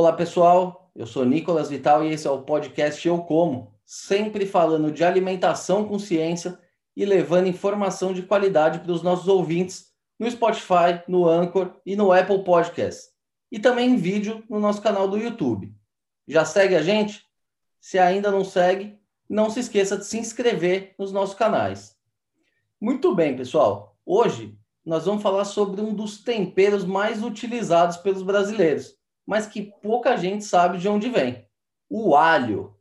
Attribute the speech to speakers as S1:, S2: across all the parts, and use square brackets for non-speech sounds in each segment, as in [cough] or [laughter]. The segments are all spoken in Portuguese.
S1: Olá, pessoal. Eu sou Nicolas Vital e esse é o podcast Eu Como, sempre falando de alimentação com ciência e levando informação de qualidade para os nossos ouvintes no Spotify, no Anchor e no Apple Podcast. E também em vídeo no nosso canal do YouTube. Já segue a gente? Se ainda não segue, não se esqueça de se inscrever nos nossos canais. Muito bem, pessoal. Hoje nós vamos falar sobre um dos temperos mais utilizados pelos brasileiros, mas que pouca gente sabe de onde vem: o alho.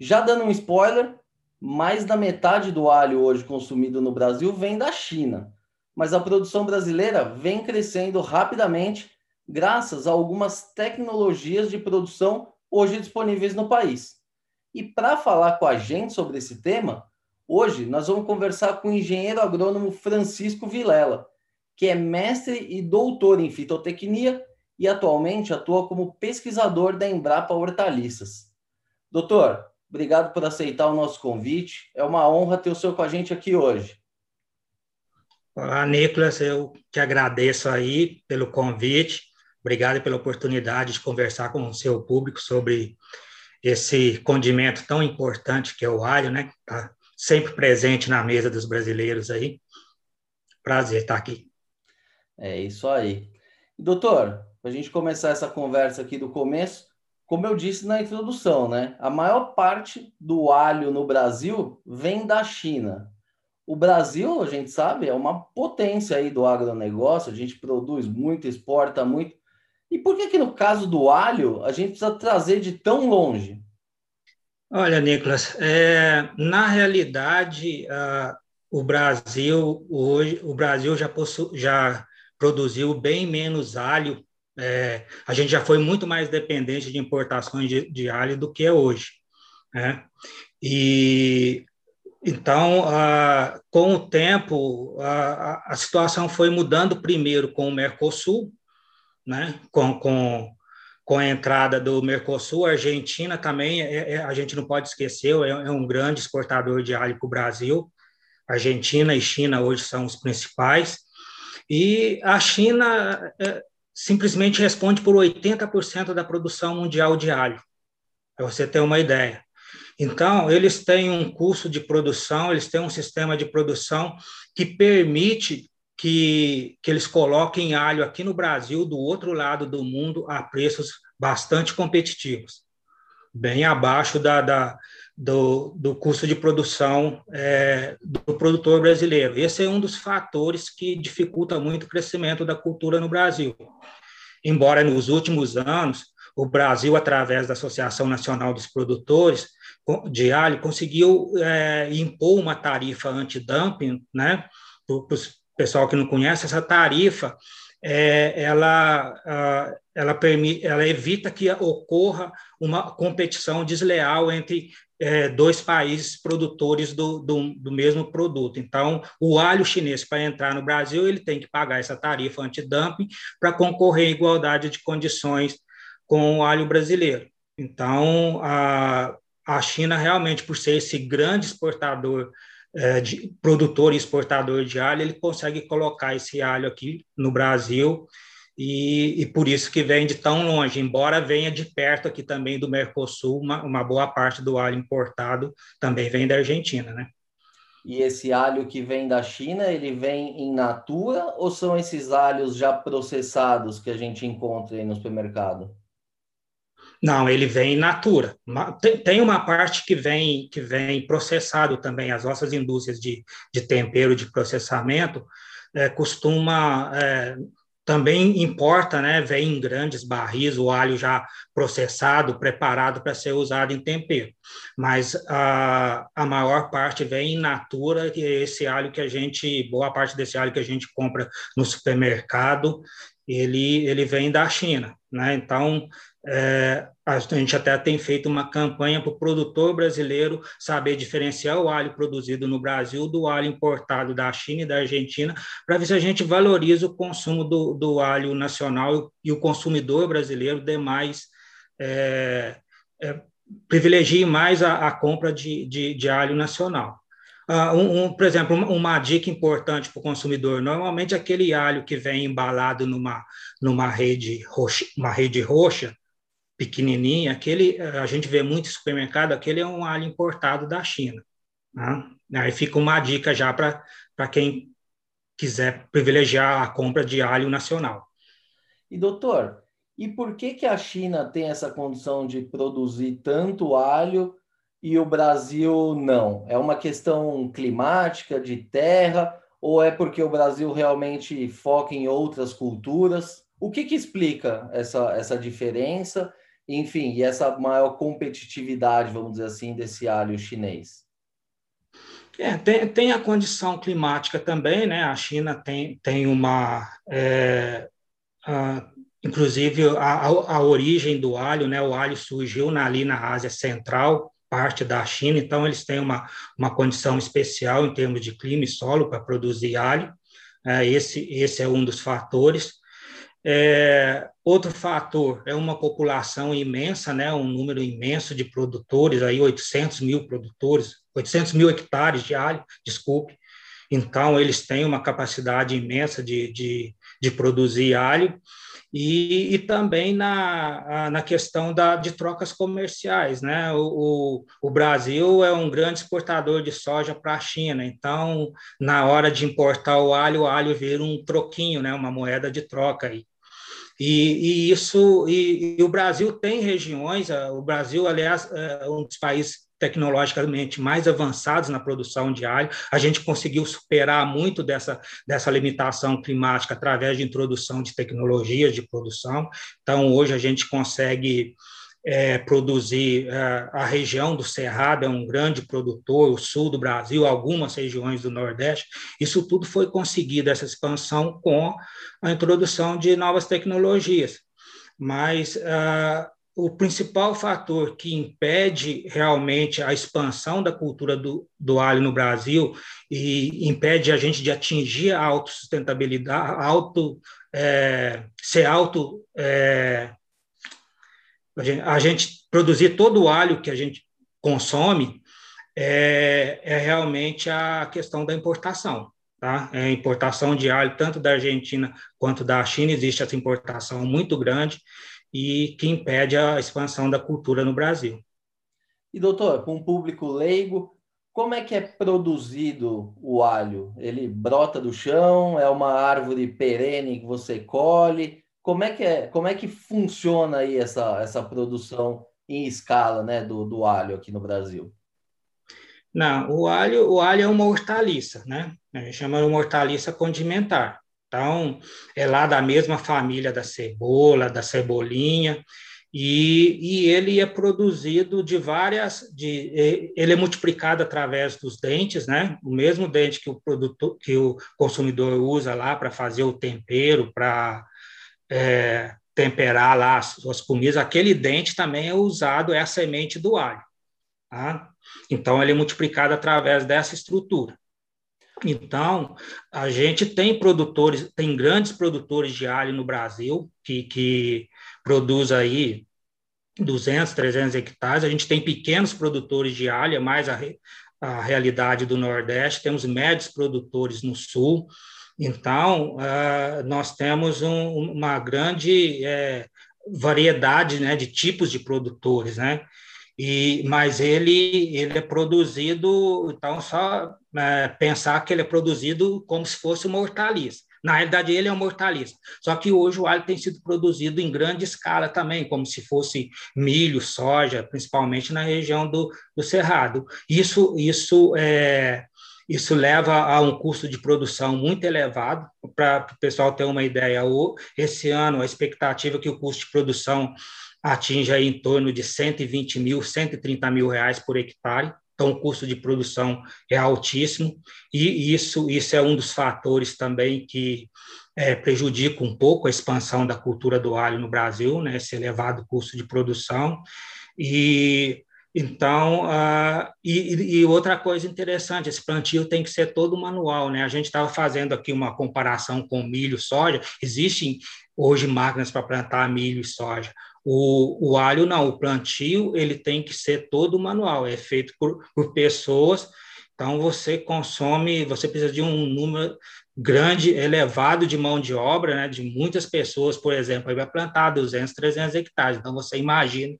S1: Já dando um spoiler, mais da metade do alho hoje consumido no Brasil vem da China, mas a produção brasileira vem crescendo rapidamente graças a algumas tecnologias de produção hoje disponíveis no país. E para falar com a gente sobre esse tema, Hoje nós vamos conversar com o engenheiro agrônomo Francisco Vilela, que é mestre e doutor em fitotecnia e atualmente atua como pesquisador da Embrapa Hortaliças. Doutor, obrigado por aceitar o nosso convite. É uma honra ter o senhor com a gente aqui hoje.
S2: Olá, Nicolas, eu te agradeço aí pelo convite. Obrigado pela oportunidade de conversar com o seu público sobre esse condimento tão importante que é o alho, né? Tá sempre presente na mesa dos brasileiros aí. Prazer estar aqui.
S1: É isso aí. Doutor, para a gente começar essa conversa aqui do começo, como eu disse na introdução, né? A maior parte do alho no Brasil vem da China. O Brasil, a gente sabe, é uma potência aí do agronegócio, a gente produz muito, exporta muito. E por que que no caso do alho a gente precisa trazer de tão longe?
S2: Olha, Nicolas, é, na realidade, uh, o Brasil hoje, o Brasil já, possu, já produziu bem menos alho. É, a gente já foi muito mais dependente de importações de, de alho do que é hoje. Né? E então, com o tempo, a, a situação foi mudando primeiro com o Mercosul, né? com, com com a entrada do Mercosul, a Argentina também, é, é, a gente não pode esquecer, é, é um grande exportador de alho para o Brasil. Argentina e China hoje são os principais. E a China é, simplesmente responde por 80% da produção mundial de alho, para você ter uma ideia. Então, eles têm um custo de produção, eles têm um sistema de produção que permite que, que eles coloquem alho aqui no Brasil, do outro lado do mundo, a preços bastante competitivos, bem abaixo da, da do, do custo de produção é, do produtor brasileiro. Esse é um dos fatores que dificulta muito o crescimento da cultura no Brasil. Embora nos últimos anos o Brasil, através da Associação Nacional dos Produtores de Alho, conseguiu é, impor uma tarifa antidumping né, para os pessoal que não conhece, essa tarifa é, ela, ela, permite, ela evita que ocorra uma competição desleal entre é, dois países produtores do, do, do, mesmo produto. Então, o alho chinês, para entrar no Brasil, ele tem que pagar essa tarifa antidumping para concorrer em igualdade de condições com o alho brasileiro. Então, a, a China, realmente, por ser esse grande exportador é, de produtor e exportador de alho, ele consegue colocar esse alho aqui no Brasil e, e, por isso que vem de tão longe, embora venha de perto aqui também do Mercosul, uma, uma boa parte do alho importado também vem da Argentina, né?
S1: E esse alho que vem da China, ele vem em natura ou são esses alhos já processados que a gente encontra aí no supermercado?
S2: Não, ele vem in natura. Tem uma parte que vem que vem processado também. As nossas indústrias de, de tempero, de processamento, é, costuma é, também importa, né? Vem em grandes barris o alho já processado, preparado para ser usado em tempero. Mas a, a maior parte vem in natura, que é esse alho que a gente, boa parte desse alho que a gente compra no supermercado, ele, ele vem da China, né? Então, é, a gente até tem feito uma campanha para o produtor brasileiro saber diferenciar o alho produzido no Brasil do alho importado da China e da Argentina, para ver se a gente valoriza o consumo do, do alho nacional e o consumidor brasileiro demais é, é, privilegie mais a, a compra de, de, de alho nacional. Uh, um, um, por exemplo, uma, uma dica importante para o consumidor: normalmente aquele alho que vem embalado numa, numa rede roxa, uma rede roxa, pequenininho, aquele a gente vê muito em supermercado, aquele é um alho importado da China. Né? Aí fica uma dica já para quem quiser privilegiar a compra de alho nacional.
S1: E doutor, e por que que a China tem essa condição de produzir tanto alho e o Brasil não? É uma questão climática, de terra, ou é porque o Brasil realmente foca em outras culturas? O que, que explica essa, essa diferença, enfim, e essa maior competitividade, vamos dizer assim, desse alho chinês?
S2: É, tem, tem a condição climática também, né? A China tem, tem uma. É, a, inclusive, a, a origem do alho, né? O alho surgiu na, ali na Ásia Central, parte da China, então eles têm uma, uma condição especial em termos de clima e solo para produzir alho. É, esse, esse é um dos fatores. É, outro fator é uma população imensa, né, um número imenso de produtores, aí 800 mil produtores, 800 mil hectares de alho, desculpe. Então, eles têm uma capacidade imensa de, de, de produzir alho e, e também na, na questão da, de trocas comerciais. Né? O, o, o Brasil é um grande exportador de soja para a China, então, na hora de importar o alho, o alho vira um troquinho, né? uma moeda de troca. Aí. E, e isso, e, e, o Brasil tem regiões, o Brasil, aliás, é um dos países tecnologicamente mais avançados na produção de alho. A gente conseguiu superar muito dessa, dessa limitação climática através de introdução de tecnologias de produção. Então, hoje a gente consegue é, produzir é, a região do Cerrado é um grande produtor, o sul do Brasil, algumas regiões do Nordeste. Isso tudo foi conseguido essa expansão com a introdução de novas tecnologias. Mas uh, o principal fator que impede realmente a expansão da cultura do, do alho no Brasil e impede a gente de atingir a autossustentabilidade, auto, é, ser auto. É, a, gente, a gente, produzir todo o alho que a gente consome é, é realmente a questão da importação. Tá? É, importação de alho, tanto da Argentina quanto da China, existe essa importação muito grande e que impede a expansão da cultura no Brasil.
S1: E doutor, para um público leigo, como é que é produzido o alho? Ele brota do chão? É uma árvore perene que você colhe? Como é que é? Como é que funciona aí essa, essa produção em escala, né, do, do alho aqui no Brasil?
S2: Não, o alho, o alho é uma hortaliça, né? A gente chama de uma hortaliça condimentar. Então, é lá da mesma família da cebola, da cebolinha, e, e, ele é produzido de várias, de, ele é multiplicado através dos dentes, né? O mesmo dente que o produtor, que o consumidor usa lá para fazer o tempero, para é, temperar lá as suas comidas, aquele dente também é usado, é a semente do alho. Tá? Então, ele é multiplicado através dessa estrutura. Então, a gente tem produtores, tem grandes produtores de alho no Brasil, que, que produz aí 200, 300 hectares. A gente tem pequenos produtores de alho, é mais a, a realidade do Nordeste. Temos médios produtores no Sul. Então, uh, nós temos um, uma grande é, variedade né, de tipos de produtores, né? E, mas ele, ele é produzido, então, só é, pensar que ele é produzido como se fosse uma hortaliça. Na realidade, ele é uma hortaliça. Só que hoje o alho tem sido produzido em grande escala também, como se fosse milho, soja, principalmente na região do, do Cerrado. Isso, isso, é, isso leva a um custo de produção muito elevado. Para o pessoal ter uma ideia, esse ano a expectativa é que o custo de produção atinge aí em torno de 120 mil, 130 mil reais por hectare. Então, o custo de produção é altíssimo, e isso, isso é um dos fatores também que é, prejudica um pouco a expansão da cultura do alho no Brasil, né, esse elevado custo de produção. E então, uh, e, e, outra coisa interessante, esse plantio tem que ser todo manual, né? A gente estava fazendo aqui uma comparação com milho, soja. Existem hoje máquinas para plantar milho e soja. O, o alho não, o plantio ele tem que ser todo manual, é feito por, por pessoas Então, você consome, você precisa de um número grande, elevado de mão de obra, né, de muitas pessoas, por exemplo, aí vai plantar 200, 300 hectares. Então, você imagina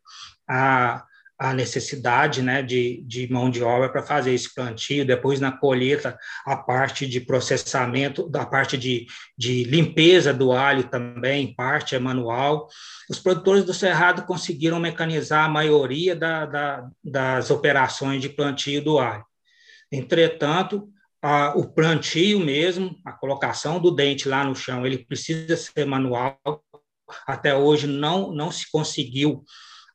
S2: a, a necessidade né, de, de mão de obra para fazer esse plantio, depois na colheita, a parte de processamento, da parte de, de limpeza do alho também, parte é manual. Os produtores do Cerrado conseguiram mecanizar a maioria da, da, das operações de plantio do alho. Entretanto, a, o plantio mesmo, a colocação do dente lá no chão, ele precisa ser manual. Até hoje não, não se conseguiu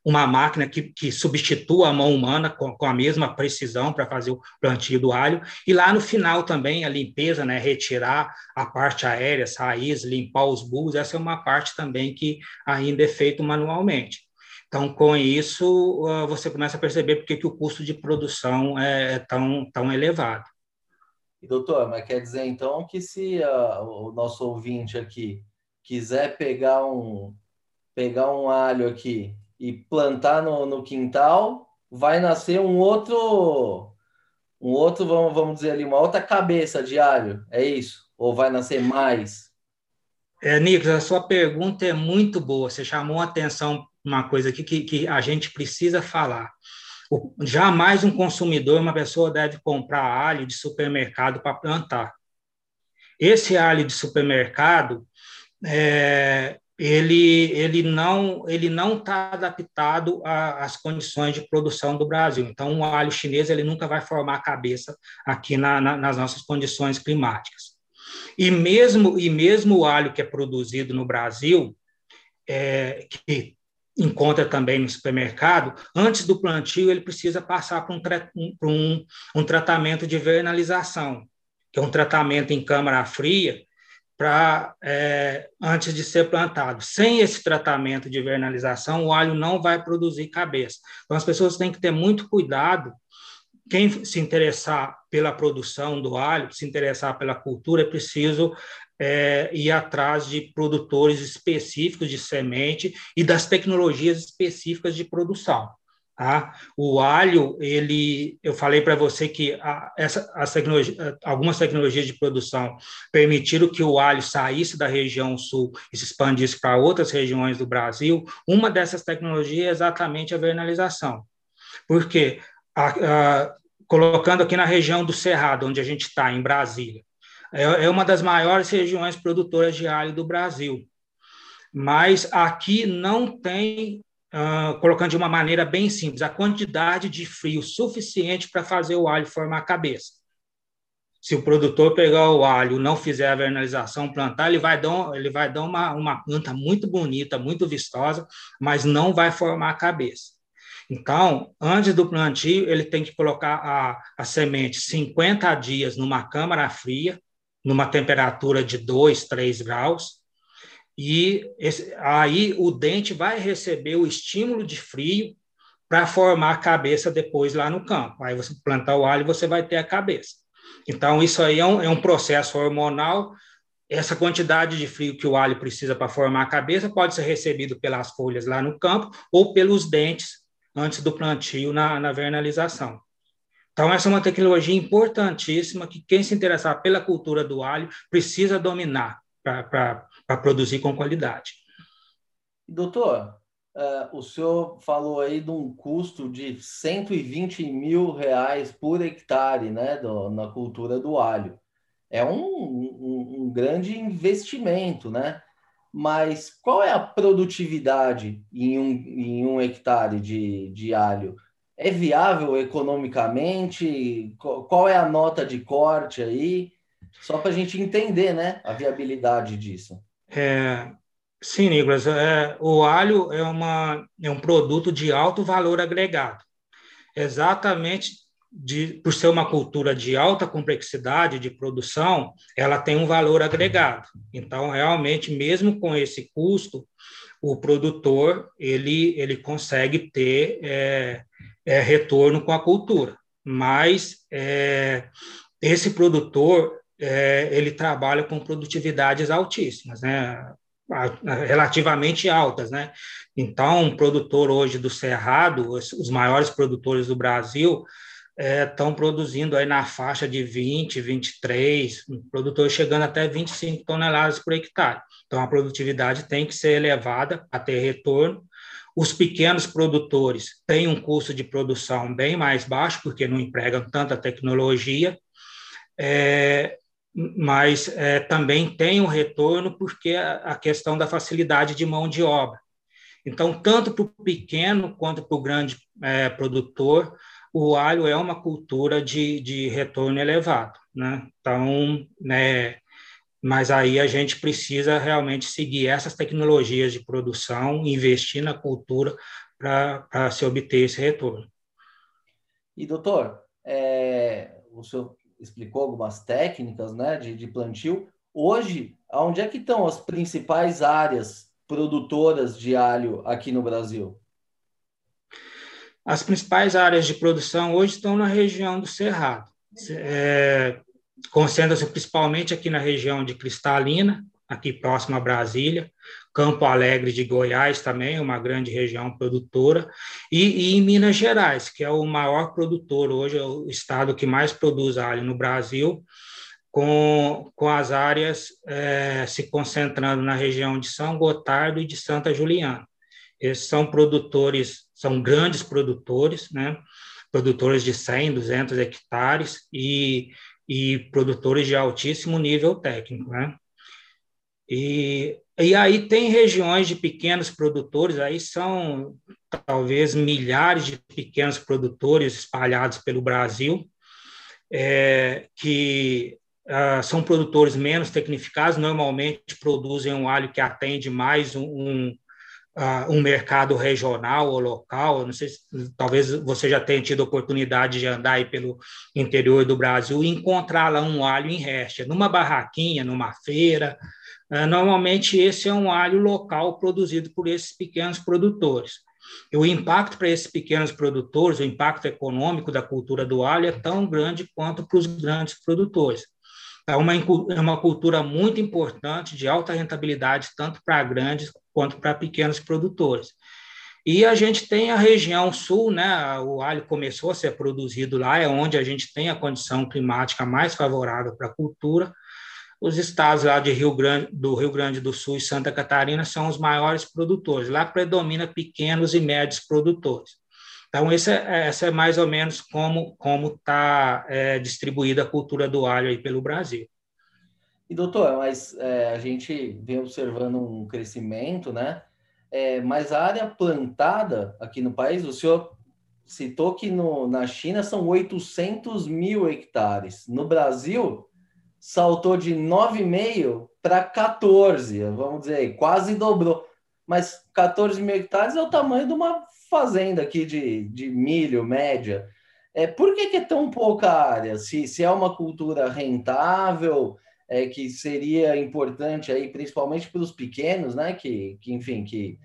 S2: uma máquina que, que substitua a mão humana com, com a mesma precisão para fazer o plantio do alho. E lá no final também a limpeza, né, retirar a parte aérea, raiz, limpar os bulbos, essa é uma parte também que ainda é feito manualmente. Então, com isso, você começa a perceber porque que o custo de produção é, é tão, tão elevado.
S1: Doutor, mas quer dizer então que se uh, o nosso ouvinte aqui quiser pegar um, pegar um alho aqui e plantar no, no quintal, vai nascer um outro, um outro, vamos, vamos dizer ali, uma outra cabeça de alho, é isso? Ou vai nascer mais?
S2: É, Nicolas, a sua pergunta é muito boa. Você chamou a atenção uma coisa aqui que, que a gente precisa falar. O, jamais um consumidor, uma pessoa deve comprar alho de supermercado para plantar. Esse alho de supermercado, é, ele, ele não ele não está adaptado às condições de produção do Brasil. Então, um alho chinês ele nunca vai formar cabeça aqui na, na, nas nossas condições climáticas. E mesmo e mesmo o alho que é produzido no Brasil, é, que encontra também no supermercado, antes do plantio ele precisa passar por um, por um, um tratamento de vernalização, que é um tratamento em câmara fria, para é, antes de ser plantado. Sem esse tratamento de vernalização, o alho não vai produzir cabeça. Então, as pessoas têm que ter muito cuidado. Quem se interessar pela produção do alho, se interessar pela cultura, é preciso é, ir atrás de produtores específicos de semente e das tecnologias específicas de produção. Tá? O alho, ele, eu falei para você que a, essa, as tecnologia, algumas tecnologias de produção permitiram que o alho saísse da região sul e se expandisse para outras regiões do Brasil. Uma dessas tecnologias é exatamente a vernalização. Porque, a, a, colocando aqui na região do Cerrado, onde a gente está, em Brasília, é, é uma das maiores regiões produtoras de alho do Brasil. Mas aqui não tem Uh, colocando de uma maneira bem simples, a quantidade de frio suficiente para fazer o alho formar a cabeça. Se o produtor pegar o alho, não fizer a vernalização, plantar, ele vai dar, ele vai dar uma, uma planta muito bonita, muito vistosa, mas não vai formar a cabeça. Então, antes do plantio, ele tem que colocar a, a semente 50 dias numa câmara fria, numa temperatura de 2, 3 graus, e esse, aí o dente vai receber o estímulo de frio para formar a cabeça depois lá no campo. Aí você plantar o alho, você vai ter a cabeça. Então, isso aí é um, é um processo hormonal. Essa quantidade de frio que o alho precisa para formar a cabeça pode ser recebido pelas folhas lá no campo ou pelos dentes antes do plantio na, na vernalização. Então, essa é uma tecnologia importantíssima que quem se interessar pela cultura do alho precisa dominar para para produzir com qualidade.
S1: Doutor, uh, o senhor falou aí de um custo de 120 mil reais por hectare né, do, na cultura do alho. É um, um, um grande investimento, né? Mas qual é a produtividade em um, em um hectare de, de alho? É viável economicamente? Qual é a nota de corte aí? Só para a gente entender né, a viabilidade disso.
S2: É, sim, Nicolas, é, o alho é, uma, é um produto de alto valor agregado. Exatamente de, por ser uma cultura de alta complexidade de produção, ela tem um valor agregado. Então, realmente, mesmo com esse custo, o produtor ele, ele consegue ter é, é, retorno com a cultura. Mas é, esse produtor é, ele trabalha com produtividades altíssimas, né? relativamente altas, né? Então, um produtor hoje do Cerrado, os, maiores produtores do Brasil, estão é, produzindo aí na faixa de 20, 23, produtores chegando até 25 toneladas por hectare. Então, a produtividade tem que ser elevada para ter retorno. Os pequenos produtores têm um custo de produção bem mais baixo, porque não empregam tanta tecnologia, é, mas é, também tem um retorno porque a, a questão da facilidade de mão de obra. Então, tanto para o pequeno quanto para o grande é, produtor, o alho é uma cultura de, de retorno elevado, né? Então, né, mas aí a gente precisa realmente seguir essas tecnologias de produção, investir na cultura para se obter esse retorno.
S1: E, doutor, é, o senhor explicou algumas técnicas né, de, de plantio. Hoje, onde é que estão as principais áreas produtoras de alho aqui no Brasil?
S2: As principais áreas de produção hoje estão na região do Cerrado. É, Concentra-se principalmente aqui na região de Cristalina, aqui próximo a Brasília, Campo Alegre de Goiás também, uma grande região produtora, e, e, em Minas Gerais, que é o maior produtor hoje, é o estado que mais produz alho no Brasil, com, com as áreas é, se concentrando na região de São Gotardo e de Santa Juliana. Esses são produtores, são grandes produtores, né? produtores de 100, 200 hectares e, e produtores de altíssimo nível técnico. Né? E, e aí tem regiões de pequenos produtores, aí são talvez milhares de pequenos produtores espalhados pelo Brasil, é, que Uh, são produtores menos tecnificados, normalmente produzem um alho que atende mais um, um, uh, um mercado regional ou local. Não sei se talvez você já tenha tido oportunidade de andar aí pelo interior do Brasil e encontrar lá um alho em réstia, numa barraquinha, numa feira. Uh, normalmente esse é um alho local produzido por esses pequenos produtores. E o impacto para esses pequenos produtores, o impacto econômico da cultura do alho é tão grande quanto para os grandes produtores. É uma, é uma cultura muito importante, de alta rentabilidade, tanto para grandes quanto para pequenos produtores. E a gente tem a região sul, né? O alho começou a ser produzido lá, é onde a gente tem a condição climática mais favorável para a cultura. Os estados lá de Rio Grande, do Rio Grande do Sul e Santa Catarina são os maiores produtores. Lá predomina pequenos e médios produtores. Então, esse é, essa é mais ou menos como como está é, distribuída a cultura do alho aí pelo Brasil.
S1: E doutor, mas é, a gente vem observando um crescimento, né? É, mas a área plantada aqui no país, o senhor citou que no, na China são 800 mil hectares. No Brasil, saltou de 9,5 para 14, vamos dizer, quase dobrou. Mas 14 mil hectares é o tamanho de uma fazenda aqui de, de milho média. É, por que, que é tão pouca área? Se, se é uma cultura rentável, é, que seria importante aí, principalmente para os pequenos, né? Que, que enfim, que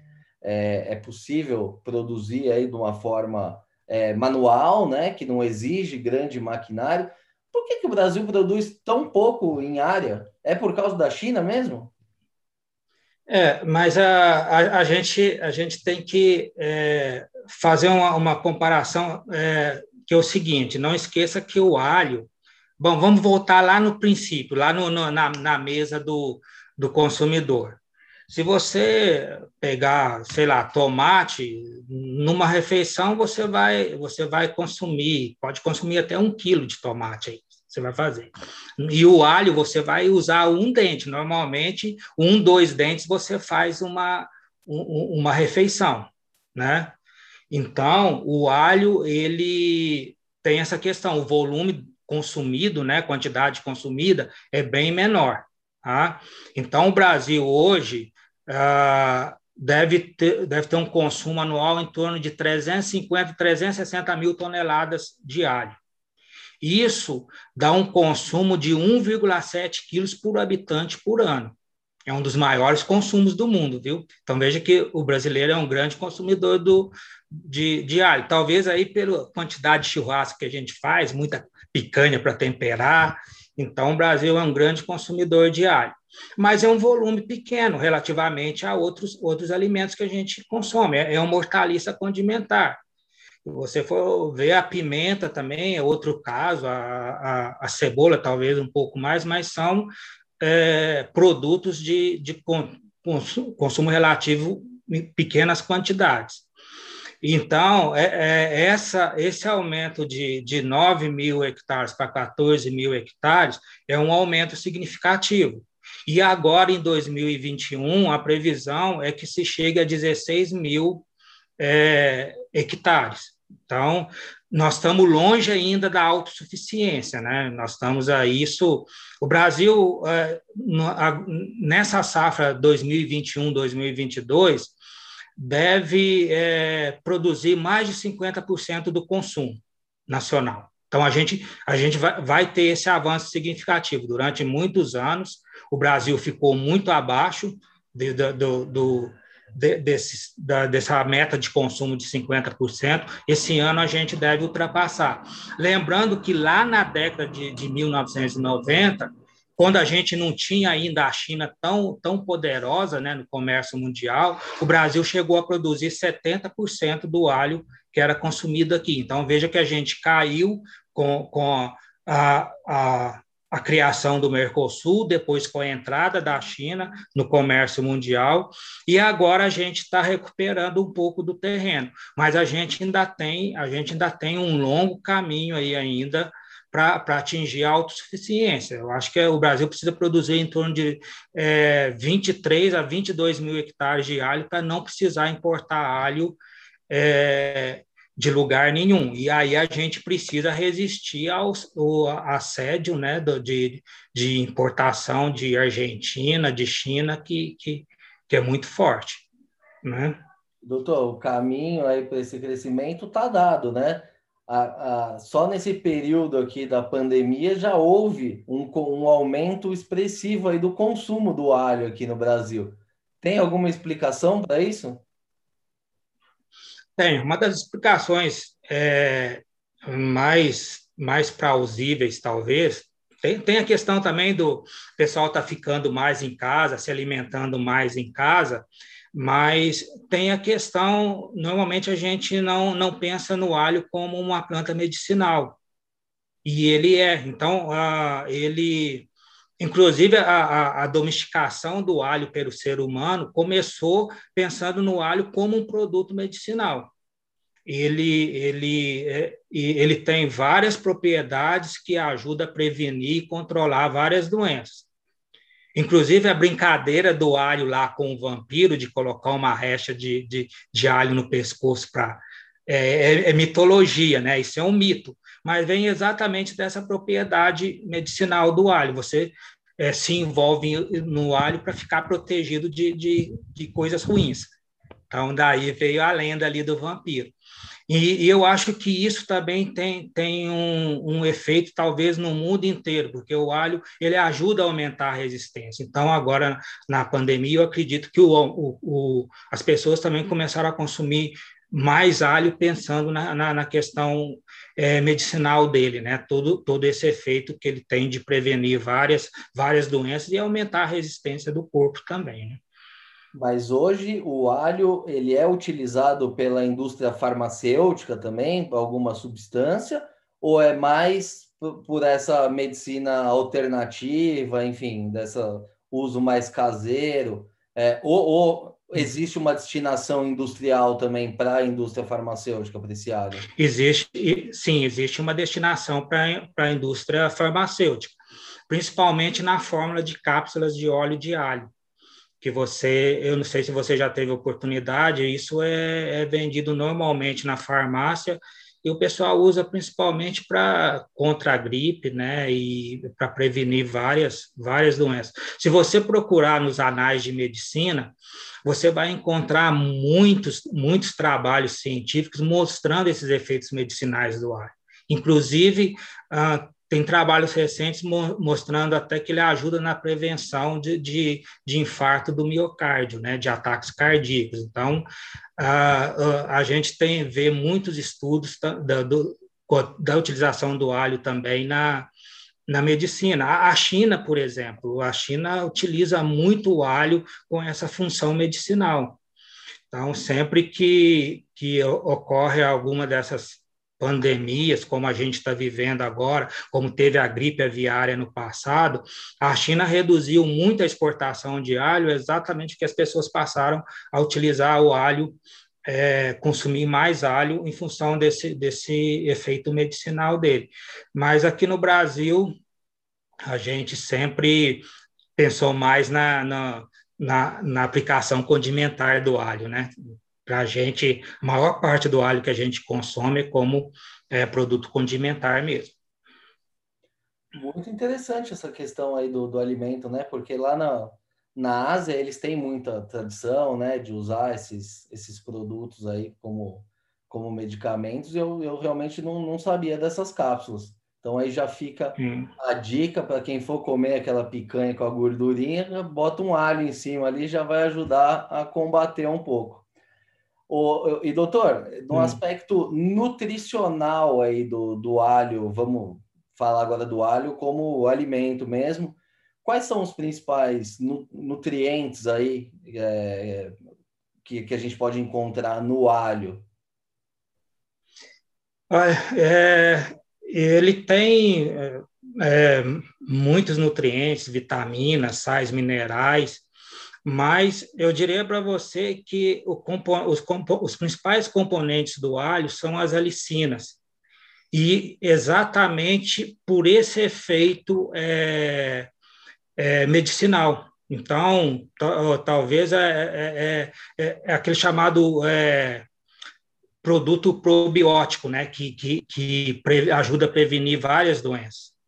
S1: é, é, possível produzir aí de uma forma é, manual, né? Que não exige grande maquinário. Por que, que o Brasil produz tão pouco em área? É por causa da China mesmo?
S2: É, mas a, a, a, gente, a gente tem que é, fazer uma, uma comparação é, que é o seguinte: não esqueça que o alho. Bom, vamos voltar lá no princípio, lá no, no, na, na mesa do, do consumidor. Se você pegar, sei lá, tomate, numa refeição você vai, você vai consumir, pode consumir até um quilo de tomate aí você vai fazer. E o alho, você vai usar um dente. Normalmente, um, dois dentes, você faz uma, uma refeição, né? Então, o alho, ele tem essa questão, o volume consumido, né, quantidade consumida, é bem menor. Tá? Então, o Brasil hoje ah, deve, ter, deve ter um consumo anual em torno de 350, 360 mil toneladas de alho. Isso dá um consumo de 1,7 quilos por habitante por ano. É um dos maiores consumos do mundo, viu? Então veja que o brasileiro é um grande consumidor do, de, de alho. Talvez aí pela quantidade de churrasco que a gente faz, muita picanha para temperar. Então o Brasil é um grande consumidor de alho. Mas é um volume pequeno relativamente a outros, outros alimentos que a gente consome. É, é um hortaliça condimentar. Se você for ver a pimenta também, é outro caso, a, a, a cebola talvez um pouco mais, mas são é, produtos de, de consumo relativo em pequenas quantidades. Então, é, é, essa, esse aumento de, de 9 mil hectares para 14 mil hectares é um aumento significativo. E agora, em 2021, a previsão é que se chegue a 16 mil é, hectares. Então, nós estamos longe ainda da autossuficiência, né? Nós estamos a isso. O Brasil, é, nessa safra 2021-2022, deve é, produzir mais de 50% do consumo nacional. Então, a gente, a gente vai, vai ter esse avanço significativo. Durante muitos anos, o Brasil ficou muito abaixo do, do, do desse, da, dessa meta de consumo de 50%. Esse ano a gente deve ultrapassar. Lembrando que lá na década de, de 1990, quando a gente não tinha ainda a China tão, tão poderosa né, no comércio mundial, o Brasil chegou a produzir 70% do alho que era consumido aqui. Então, veja que a gente caiu com, com a, a, a criação do Mercosul, depois com a entrada da China no comércio mundial, e agora a gente está recuperando um pouco do terreno, mas a gente ainda tem, a gente ainda tem um longo caminho aí ainda para atingir a autossuficiência. Eu acho que o Brasil precisa produzir em torno de é, 23 a 22 mil hectares de alho para não precisar importar alho é, de lugar nenhum. E aí a gente precisa resistir ao, ao assédio né, de, de importação de Argentina, de China, que, que, que é muito forte. Né?
S1: Doutor, o caminho aí para esse crescimento está dado, né? A, a, só nesse período aqui da pandemia já houve um, um aumento expressivo aí do consumo do alho aqui no Brasil. Tem alguma explicação para isso?
S2: Tem. Uma das explicações é, mais, mais plausíveis, talvez, tem, tem a questão também do pessoal estar tá ficando mais em casa, se alimentando mais em casa, mas tem a questão, normalmente a gente não, não pensa no alho como uma planta medicinal, e ele é. Então, uh, ele, inclusive a, a, a, domesticação do alho pelo ser humano começou pensando no alho como um produto medicinal. Ele, ele, é, ele tem várias propriedades que ajudam a prevenir e controlar várias doenças. Inclusive, a brincadeira do alho lá com o vampiro, de colocar uma recha de, de, de alho no pescoço para. É, é, é, mitologia, né? Isso é um mito, mas vem exatamente dessa propriedade medicinal do alho. Você é, se envolve no alho para ficar protegido de, de, de coisas ruins. Então, daí veio a lenda ali do vampiro. E, e, eu acho que isso também tem, tem um, um, efeito, talvez, no mundo inteiro, porque o alho ele ajuda a aumentar a resistência. Então, agora, na pandemia, eu acredito que o, o, o as pessoas também começaram a consumir mais alho pensando na, na, na questão é, medicinal dele, né? Todo, todo esse efeito que ele tem de prevenir várias, várias doenças e aumentar a resistência do corpo também, né?
S1: Mas hoje o alho ele é utilizado pela indústria farmacêutica também, para alguma substância, ou é mais por essa medicina alternativa, enfim, dessa uso mais caseiro? É, ou, ou, existe uma destinação industrial também para a indústria farmacêutica alho?
S2: Existe, sim, existe uma destinação para a indústria farmacêutica, principalmente na fórmula de cápsulas de óleo de alho que você, eu não sei se você já teve oportunidade, isso é, é vendido normalmente na farmácia e o pessoal usa principalmente para contra a gripe, né, e para prevenir várias várias doenças. Se você procurar nos anais de medicina, você vai encontrar muitos muitos trabalhos científicos mostrando esses efeitos medicinais do ar. Inclusive, ah, tem trabalhos recentes mo mostrando até que ele ajuda na prevenção de, de, de, infarto do miocárdio, né, de ataques cardíacos. Então, a, a gente tem vê muitos estudos da, do, da utilização do alho também na, na medicina. A China, por exemplo, a China utiliza muito o alho com essa função medicinal. Então, sempre que, que ocorre alguma dessas pandemias, como a gente está vivendo agora, como teve a gripe aviária no passado, a China reduziu muito a exportação de alho, exatamente porque as pessoas passaram a utilizar o alho, é, consumir mais alho em função desse, desse efeito medicinal dele. Mas aqui no Brasil, a gente sempre pensou mais na, na, na, na aplicação condimentar do alho, né? Para a gente, a maior parte do alho que a gente consome é como é, produto condimentar mesmo.
S1: Muito interessante essa questão aí do, do alimento, né? Porque lá na, na Ásia eles têm muita tradição, né, de usar esses, esses produtos aí como, como medicamentos. Eu, eu realmente não, não sabia dessas cápsulas. Então aí já fica hum. a dica para quem for comer aquela picanha com a gordurinha, bota um alho em cima ali, já vai ajudar a combater um pouco. O, e doutor, no hum. aspecto nutricional aí do, do alho, vamos falar agora do alho como alimento mesmo. Quais são os principais nu, nutrientes aí é, que, que a gente pode encontrar no alho?
S2: É, ele tem é, é muitos nutrientes, vitaminas, sais minerais, mas eu diria para você que o, os, os principais componentes do alho são as alicinas, e exatamente por esse efeito é, é, medicinal. Então, talvez é, é, é, é, aquele chamado é, produto probiótico, né, que, que, que ajuda a prevenir várias doenças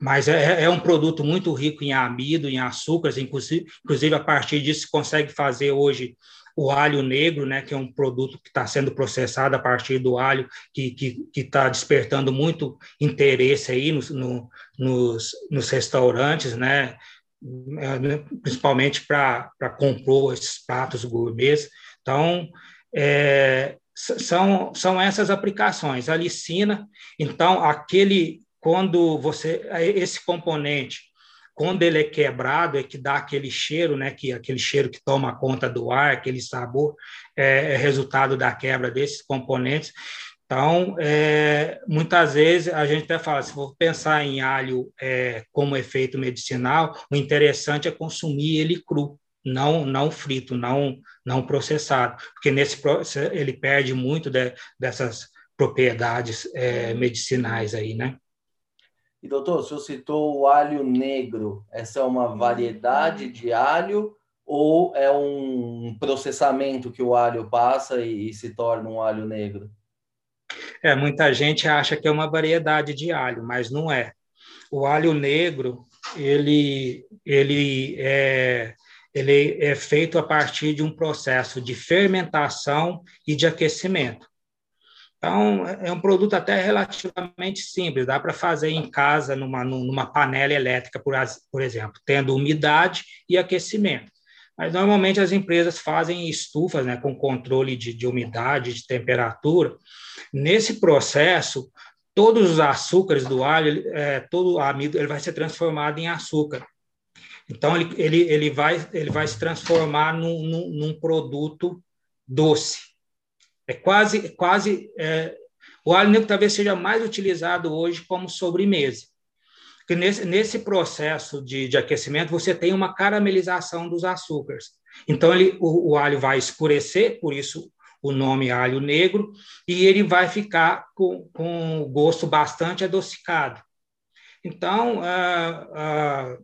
S2: mas é, é, um produto muito rico em amido, em açúcares, inclusive, inclusive a partir disso se consegue fazer hoje o alho negro, né, que é um produto que está sendo processado a partir do alho, que está despertando muito interesse aí no, no, nos, nos restaurantes, né, é, principalmente para compor esses pratos gourmets. Então, é, são, são essas aplicações. A licina, então, aquele quando você esse componente quando ele é quebrado é que dá aquele cheiro, né, que aquele cheiro que toma conta do ar, aquele sabor é, é resultado da quebra desses componentes. Então, é, muitas vezes a gente até fala, se for pensar em alho é, como efeito medicinal, o interessante é consumir ele cru, não não frito, não não processado, porque nesse ele perde muito de, dessas propriedades é, medicinais aí, né?
S1: E doutor, o senhor citou o alho negro. Essa é uma variedade de alho ou é um processamento que o alho passa e, e se torna um alho negro?
S2: É, muita gente acha que é uma variedade de alho, mas não é. O alho negro, ele, ele, é, ele é feito a partir de um processo de fermentação e de aquecimento. Então, é um produto até relativamente simples, dá para fazer em casa, numa, numa panela elétrica, por, por exemplo, tendo umidade e aquecimento. Mas normalmente as empresas fazem estufas né, com controle de, de umidade, de temperatura. Nesse processo, todos os açúcares do alho, é, todo o amido, ele vai ser transformado em açúcar. Então, ele, ele, ele, vai, ele vai se transformar num, num, num produto doce. É quase, quase é, o alho negro talvez seja mais utilizado hoje como sobremesa. Porque nesse, nesse processo de, de aquecimento você tem uma caramelização dos açúcares. Então ele, o, o alho vai escurecer, por isso o nome alho negro, e ele vai ficar com, com gosto bastante adocicado. Então, ah, ah,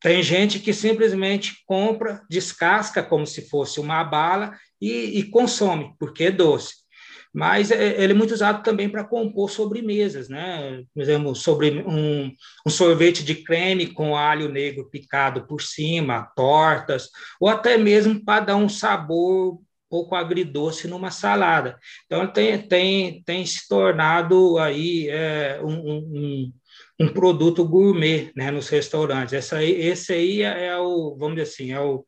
S2: tem gente que simplesmente compra, descasca como se fosse uma bala e, e consome, porque é doce. Mas é, ele é muito usado também para compor sobremesas, né? Por exemplo, sobre um, um, sorvete de creme com alho negro picado por cima, tortas, ou até mesmo para dar um sabor pouco agridoce numa salada. Então, tem, tem, tem se tornado aí é, um, um, um, produto gourmet né, nos restaurantes. Essa aí, esse aí é, é o, vamos dizer assim, é o,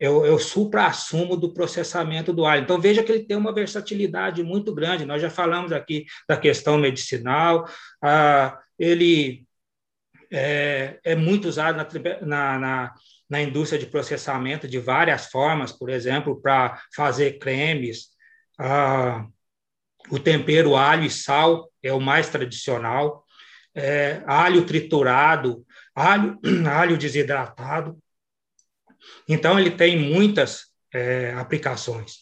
S2: é o, é o supra-assumo do processamento do alho. Então, veja que ele tem uma versatilidade muito grande. Nós já falamos aqui da questão medicinal, ah, ele é, é, muito usado na, na, na, na indústria de processamento de várias formas, por exemplo, para fazer cremes. Ah, o tempero alho e sal é o mais tradicional. É, alho triturado, alho, [clears throat] alho desidratado. Então, ele tem muitas é, aplicações.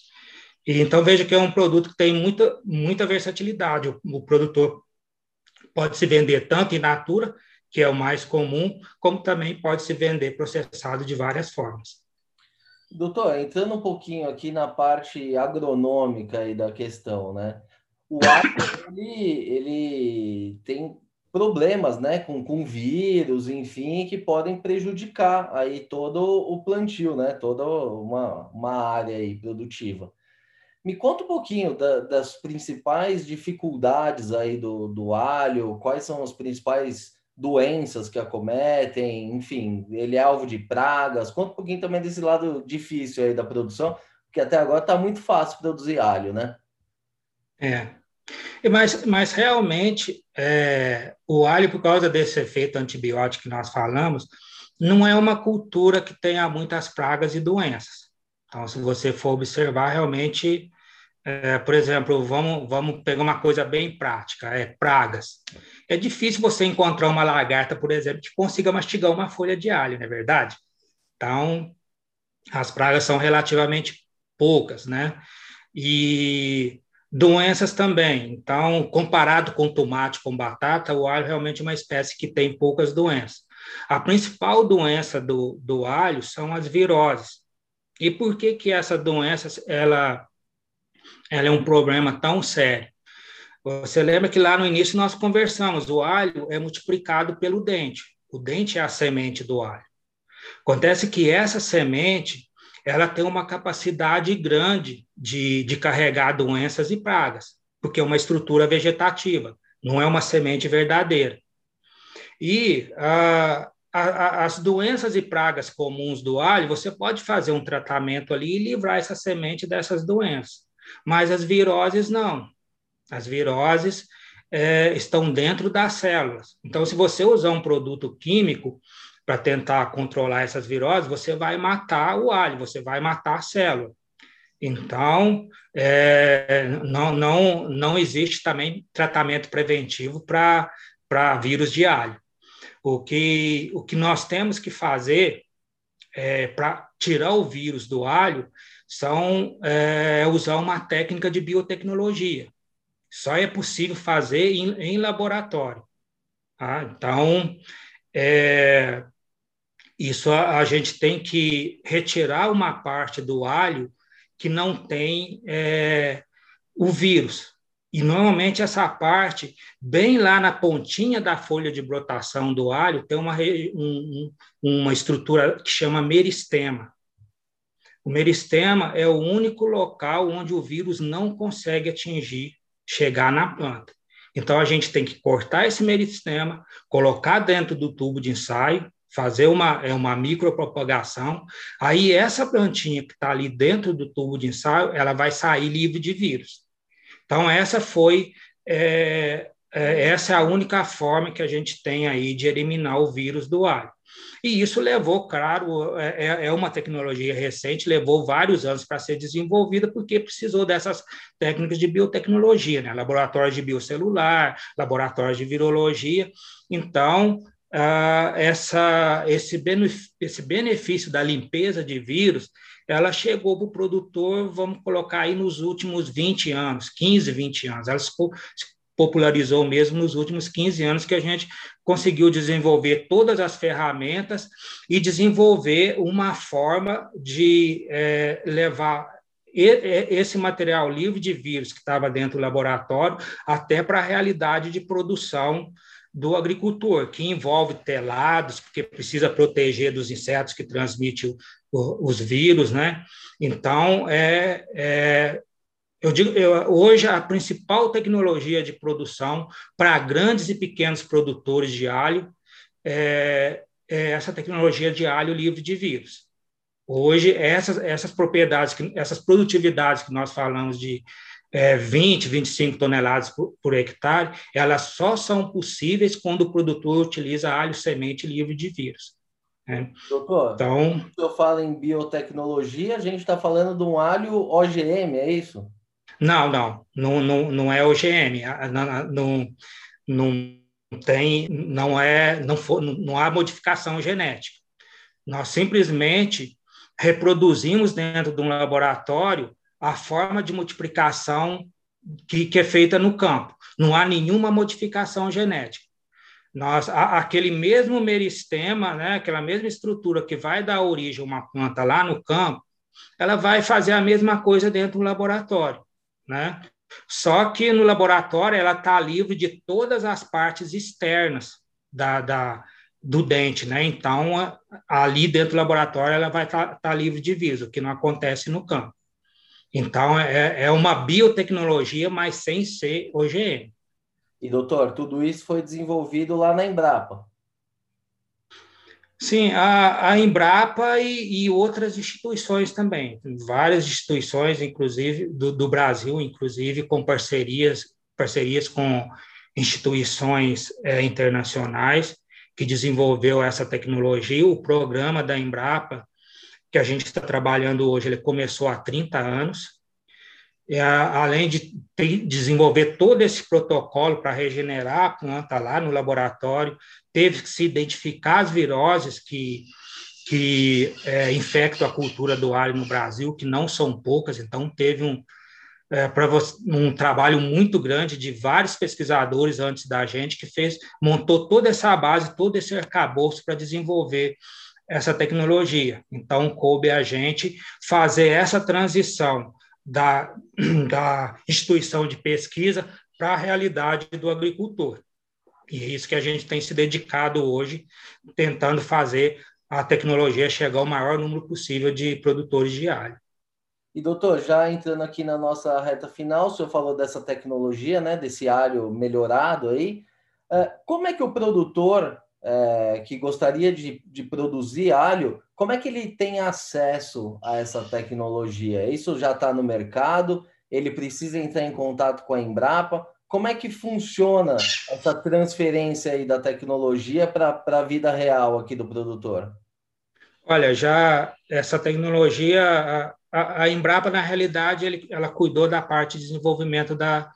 S2: E, então, veja que é um produto que tem muita, muita versatilidade. O, o produtor pode se vender tanto in natura, que é o mais comum, como também pode se vender processado de várias formas.
S1: Doutor, entrando um pouquinho aqui na parte agronômica aí da questão, né? O alho, ele, ele tem problemas, né, com, com vírus, enfim, que podem prejudicar aí todo o plantio, né, toda uma, uma área aí produtiva. Me conta um pouquinho da, das principais dificuldades aí do, do alho, quais são as principais doenças que acometem, enfim, ele é alvo de pragas. Conta um pouquinho também desse lado difícil aí da produção, porque até agora está muito fácil produzir alho, né?
S2: É. Mas, mas realmente, é, o alho, por causa desse efeito antibiótico que nós falamos, não é uma cultura que tenha muitas pragas e doenças. Então, se você for observar, realmente, é, por exemplo, vamos, vamos pegar uma coisa bem prática, é pragas. É difícil você encontrar uma lagarta, por exemplo, que consiga mastigar uma folha de alho, não é verdade? Então, as pragas são relativamente poucas, né? E doenças também. Então, comparado com tomate, com batata, o alho realmente é uma espécie que tem poucas doenças. A principal doença do, do alho são as viroses. E por que que essa doença ela, ela é um problema tão sério? Você lembra que lá no início nós conversamos, o alho é multiplicado pelo dente. O dente é a semente do alho. Acontece que essa semente, ela tem uma capacidade grande de, de carregar doenças e pragas, porque é uma estrutura vegetativa, não é uma semente verdadeira. E a, a, as doenças e pragas comuns do alho, você pode fazer um tratamento ali e livrar essa semente dessas doenças, mas as viroses não. As viroses é, estão dentro das células. Então, se você usar um produto químico para tentar controlar essas viroses, você vai matar o alho, você vai matar a célula. Então, é, não, não, não existe também tratamento preventivo para vírus de alho. O que, o que nós temos que fazer é, para tirar o vírus do alho são é, usar uma técnica de biotecnologia. Só é possível fazer em, em laboratório. Tá? Então, é, isso a, a, gente tem que retirar uma parte do alho que não tem é, o vírus. E normalmente essa parte, bem lá na pontinha da folha de brotação do alho, tem uma, um, uma estrutura que chama meristema. O meristema é o único local onde o vírus não consegue atingir chegar na planta. Então, a gente tem que cortar esse meristema, colocar dentro do tubo de ensaio, fazer uma, é uma micropropagação, aí essa plantinha que está ali dentro do tubo de ensaio, ela vai sair livre de vírus. Então, essa foi, é, é, essa é a única forma que a gente tem aí de eliminar o vírus do alho. E isso levou, claro, é, é, é uma tecnologia recente, levou vários anos para ser desenvolvida, porque precisou dessas técnicas de biotecnologia, né? laboratórios de biocelular, laboratórios de virologia. Então, ah, essa, esse, esse benefício da limpeza de vírus, ela chegou para o produtor, vamos colocar aí nos últimos 20 anos, 15, 20 anos. Ela se popularizou mesmo nos últimos 15 anos que a gente conseguiu desenvolver todas as ferramentas e desenvolver uma forma de é, levar esse material livre de vírus que estava dentro do laboratório até para a realidade de produção do agricultor, que envolve telados, porque precisa proteger dos insetos que transmitem os vírus, né? Então, é, é eu digo, eu, hoje a principal tecnologia de produção para grandes e pequenos produtores de alho é, é, essa tecnologia de alho livre de vírus. Hoje, essas, essas propriedades, essas produtividades que nós falamos de é, 20, 25 toneladas por, por, hectare, elas só são possíveis quando o produtor utiliza alho semente livre de vírus.
S1: Né? Doutor, então, quando eu falo em biotecnologia, a gente está falando de um alho OGM, é isso?
S2: Não, não, não, não, não é OGM, não, não tem, não é, não, for, não há modificação genética. Nós simplesmente reproduzimos dentro de um laboratório a forma de multiplicação que, que é feita no campo. Não há nenhuma modificação genética. Nós, a, aquele mesmo meristema, né, aquela mesma estrutura que vai dar origem a uma planta lá no campo, ela vai fazer a mesma coisa dentro do laboratório, né? Só que no laboratório ela está livre de todas as partes externas da, da, do dente, né? Então, ali dentro do laboratório ela vai estar tá, tá livre de vírus, o que não acontece no campo. Então, é, é uma biotecnologia, mas sem ser OGM.
S1: E, doutor, tudo isso foi desenvolvido lá na Embrapa?
S2: Sim, a, a Embrapa e, e, outras instituições também, várias instituições, inclusive do, do, Brasil, inclusive com parcerias, parcerias com instituições é, internacionais que desenvolveu essa tecnologia. O programa da Embrapa, que a gente está trabalhando hoje, ele começou há 30 anos, é, além de ter, desenvolver todo esse protocolo para regenerar a planta lá no laboratório, teve que se identificar as viroses que, que é, infectam a cultura do alho no Brasil, que não são poucas, então teve um, é, um trabalho muito grande de vários pesquisadores antes da gente, que fez, montou toda essa base, todo esse arcabouço para desenvolver essa tecnologia. Então, coube a gente fazer essa transição da, [clears throat] da instituição de pesquisa para a realidade do agricultor. E é isso que a gente tem se dedicado hoje, tentando fazer a tecnologia chegar ao maior número possível de produtores de alho.
S1: E doutor, já entrando aqui na nossa reta final, o senhor falou dessa tecnologia, né, desse alho melhorado aí. É, como é que o produtor é, que gostaria de, de produzir alho, como é que ele tem acesso a essa tecnologia? Isso já está no mercado? Ele precisa entrar em contato com a Embrapa? Como é que funciona essa transferência aí da tecnologia para a vida real aqui do produtor?
S2: Olha, já essa tecnologia, a, a Embrapa, na realidade, ele, ela cuidou da parte de desenvolvimento da,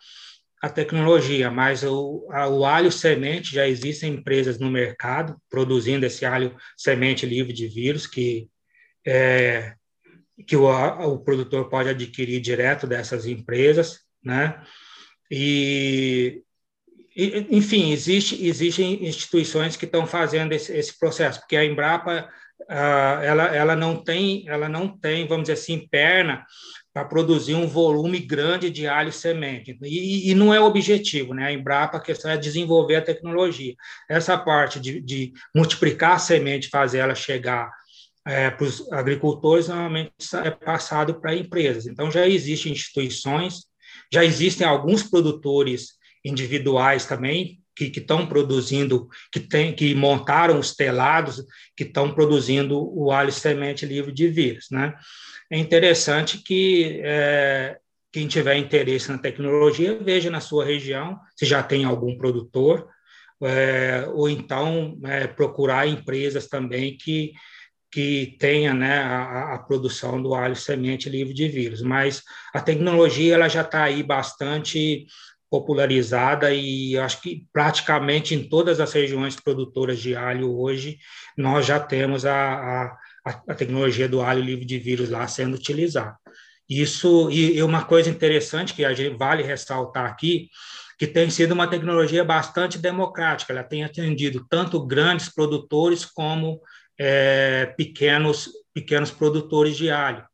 S2: a tecnologia, mas o, a, o alho semente já existem empresas no mercado produzindo esse alho semente livre de vírus que é, que o, o produtor pode adquirir direto dessas empresas, né? E, e enfim, existe, existem instituições que estão fazendo esse, esse processo, porque a Embrapa uh, ela, ela não tem ela não tem vamos dizer assim perna para produzir um volume grande de alho semente. E, e, não é objetivo, né? A Embrapa, a questão é desenvolver a tecnologia. Essa parte de, de multiplicar a semente, fazer ela chegar é, para os agricultores, normalmente é passado para empresas. Então, já existem instituições, já existem alguns produtores individuais também, que estão produzindo, que, tem, que montaram os telados, que estão produzindo o alho semente livre de vírus, né? é interessante que é, quem tiver interesse na tecnologia veja na sua região se já tem algum produtor, é, ou então é, procurar empresas também que, que tenha né, a, a, produção do alho semente livre de vírus. Mas a tecnologia ela já está aí bastante popularizada e acho que praticamente em todas as regiões produtoras de alho hoje nós já temos a, a a, tecnologia do alho livre de vírus lá sendo utilizada. Isso, e uma coisa interessante que a gente vale ressaltar aqui, que tem sido uma tecnologia bastante democrática, ela tem atendido tanto grandes produtores como é, pequenos, pequenos produtores de alho.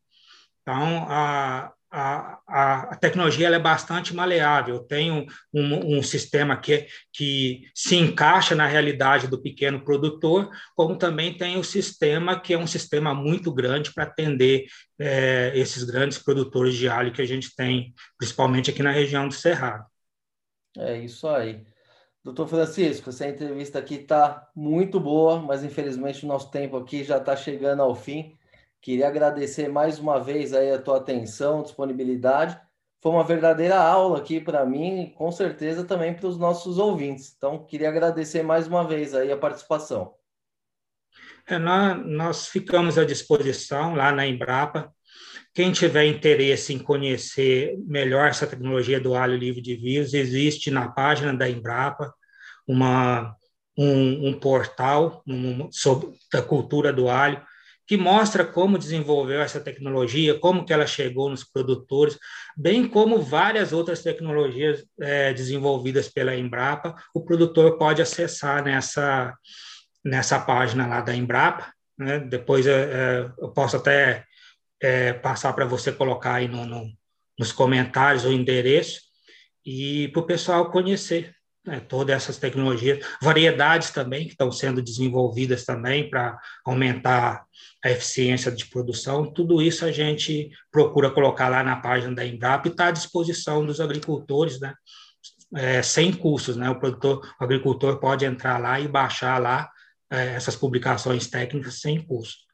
S2: Então, a, a, a, tecnologia é bastante maleável, tem um, um, um, sistema que, que se encaixa na realidade do pequeno produtor, como também tem o sistema que é um sistema muito grande para atender é, esses grandes produtores de alho que a gente tem, principalmente aqui na região do Cerrado.
S1: É isso aí. Doutor Francisco, essa entrevista aqui está muito boa, mas infelizmente o nosso tempo aqui já está chegando ao fim. Queria agradecer mais uma vez aí a tua atenção, disponibilidade. Foi uma verdadeira aula aqui para mim e com certeza também para os nossos ouvintes. Então, queria agradecer mais uma vez aí a participação.
S2: É, nós, nós ficamos à disposição lá na Embrapa. Quem tiver interesse em conhecer melhor essa tecnologia do alho livre de vírus, existe na página da Embrapa uma, um, um portal um, sobre a cultura do alho que mostra como desenvolveu essa tecnologia, como que ela chegou nos produtores, bem como várias outras tecnologias é, desenvolvidas pela Embrapa, o produtor pode acessar nessa, nessa página lá da Embrapa, né? depois é, é eu posso até é, passar para você colocar aí no, no, nos comentários o endereço, e para o pessoal conhecer né, todas essas tecnologias, variedades também que estão sendo desenvolvidas também para aumentar a eficiência de produção, tudo isso a gente procura colocar lá na página da Embrapa e está à disposição dos agricultores, né, é, sem custos, né, o produtor, o agricultor pode entrar lá e baixar lá é, essas publicações técnicas sem custo.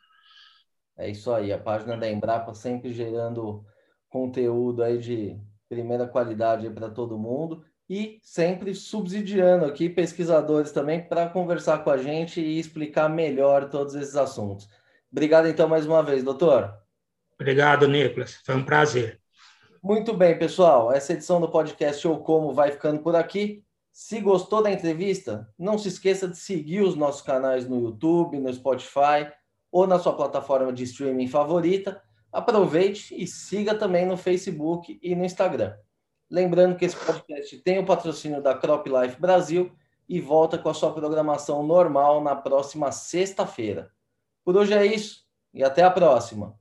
S1: É isso aí, a página da Embrapa sempre gerando conteúdo aí de primeira qualidade para todo mundo e sempre subsidiando aqui pesquisadores também para conversar com a gente e explicar melhor todos esses assuntos. Obrigado então mais uma vez, doutor.
S2: Obrigado, Nicolas. Foi um prazer.
S1: Muito bem, pessoal. Essa edição do podcast ou Como vai ficando por aqui. Se gostou da entrevista, não se esqueça de seguir os nossos canais no YouTube, no Spotify ou na sua plataforma de streaming favorita. Aproveite e siga também no Facebook e no Instagram. Lembrando que esse podcast tem o patrocínio da Crop Life Brasil e volta com a sua programação normal na próxima sexta-feira. Por hoje é isso e até a próxima.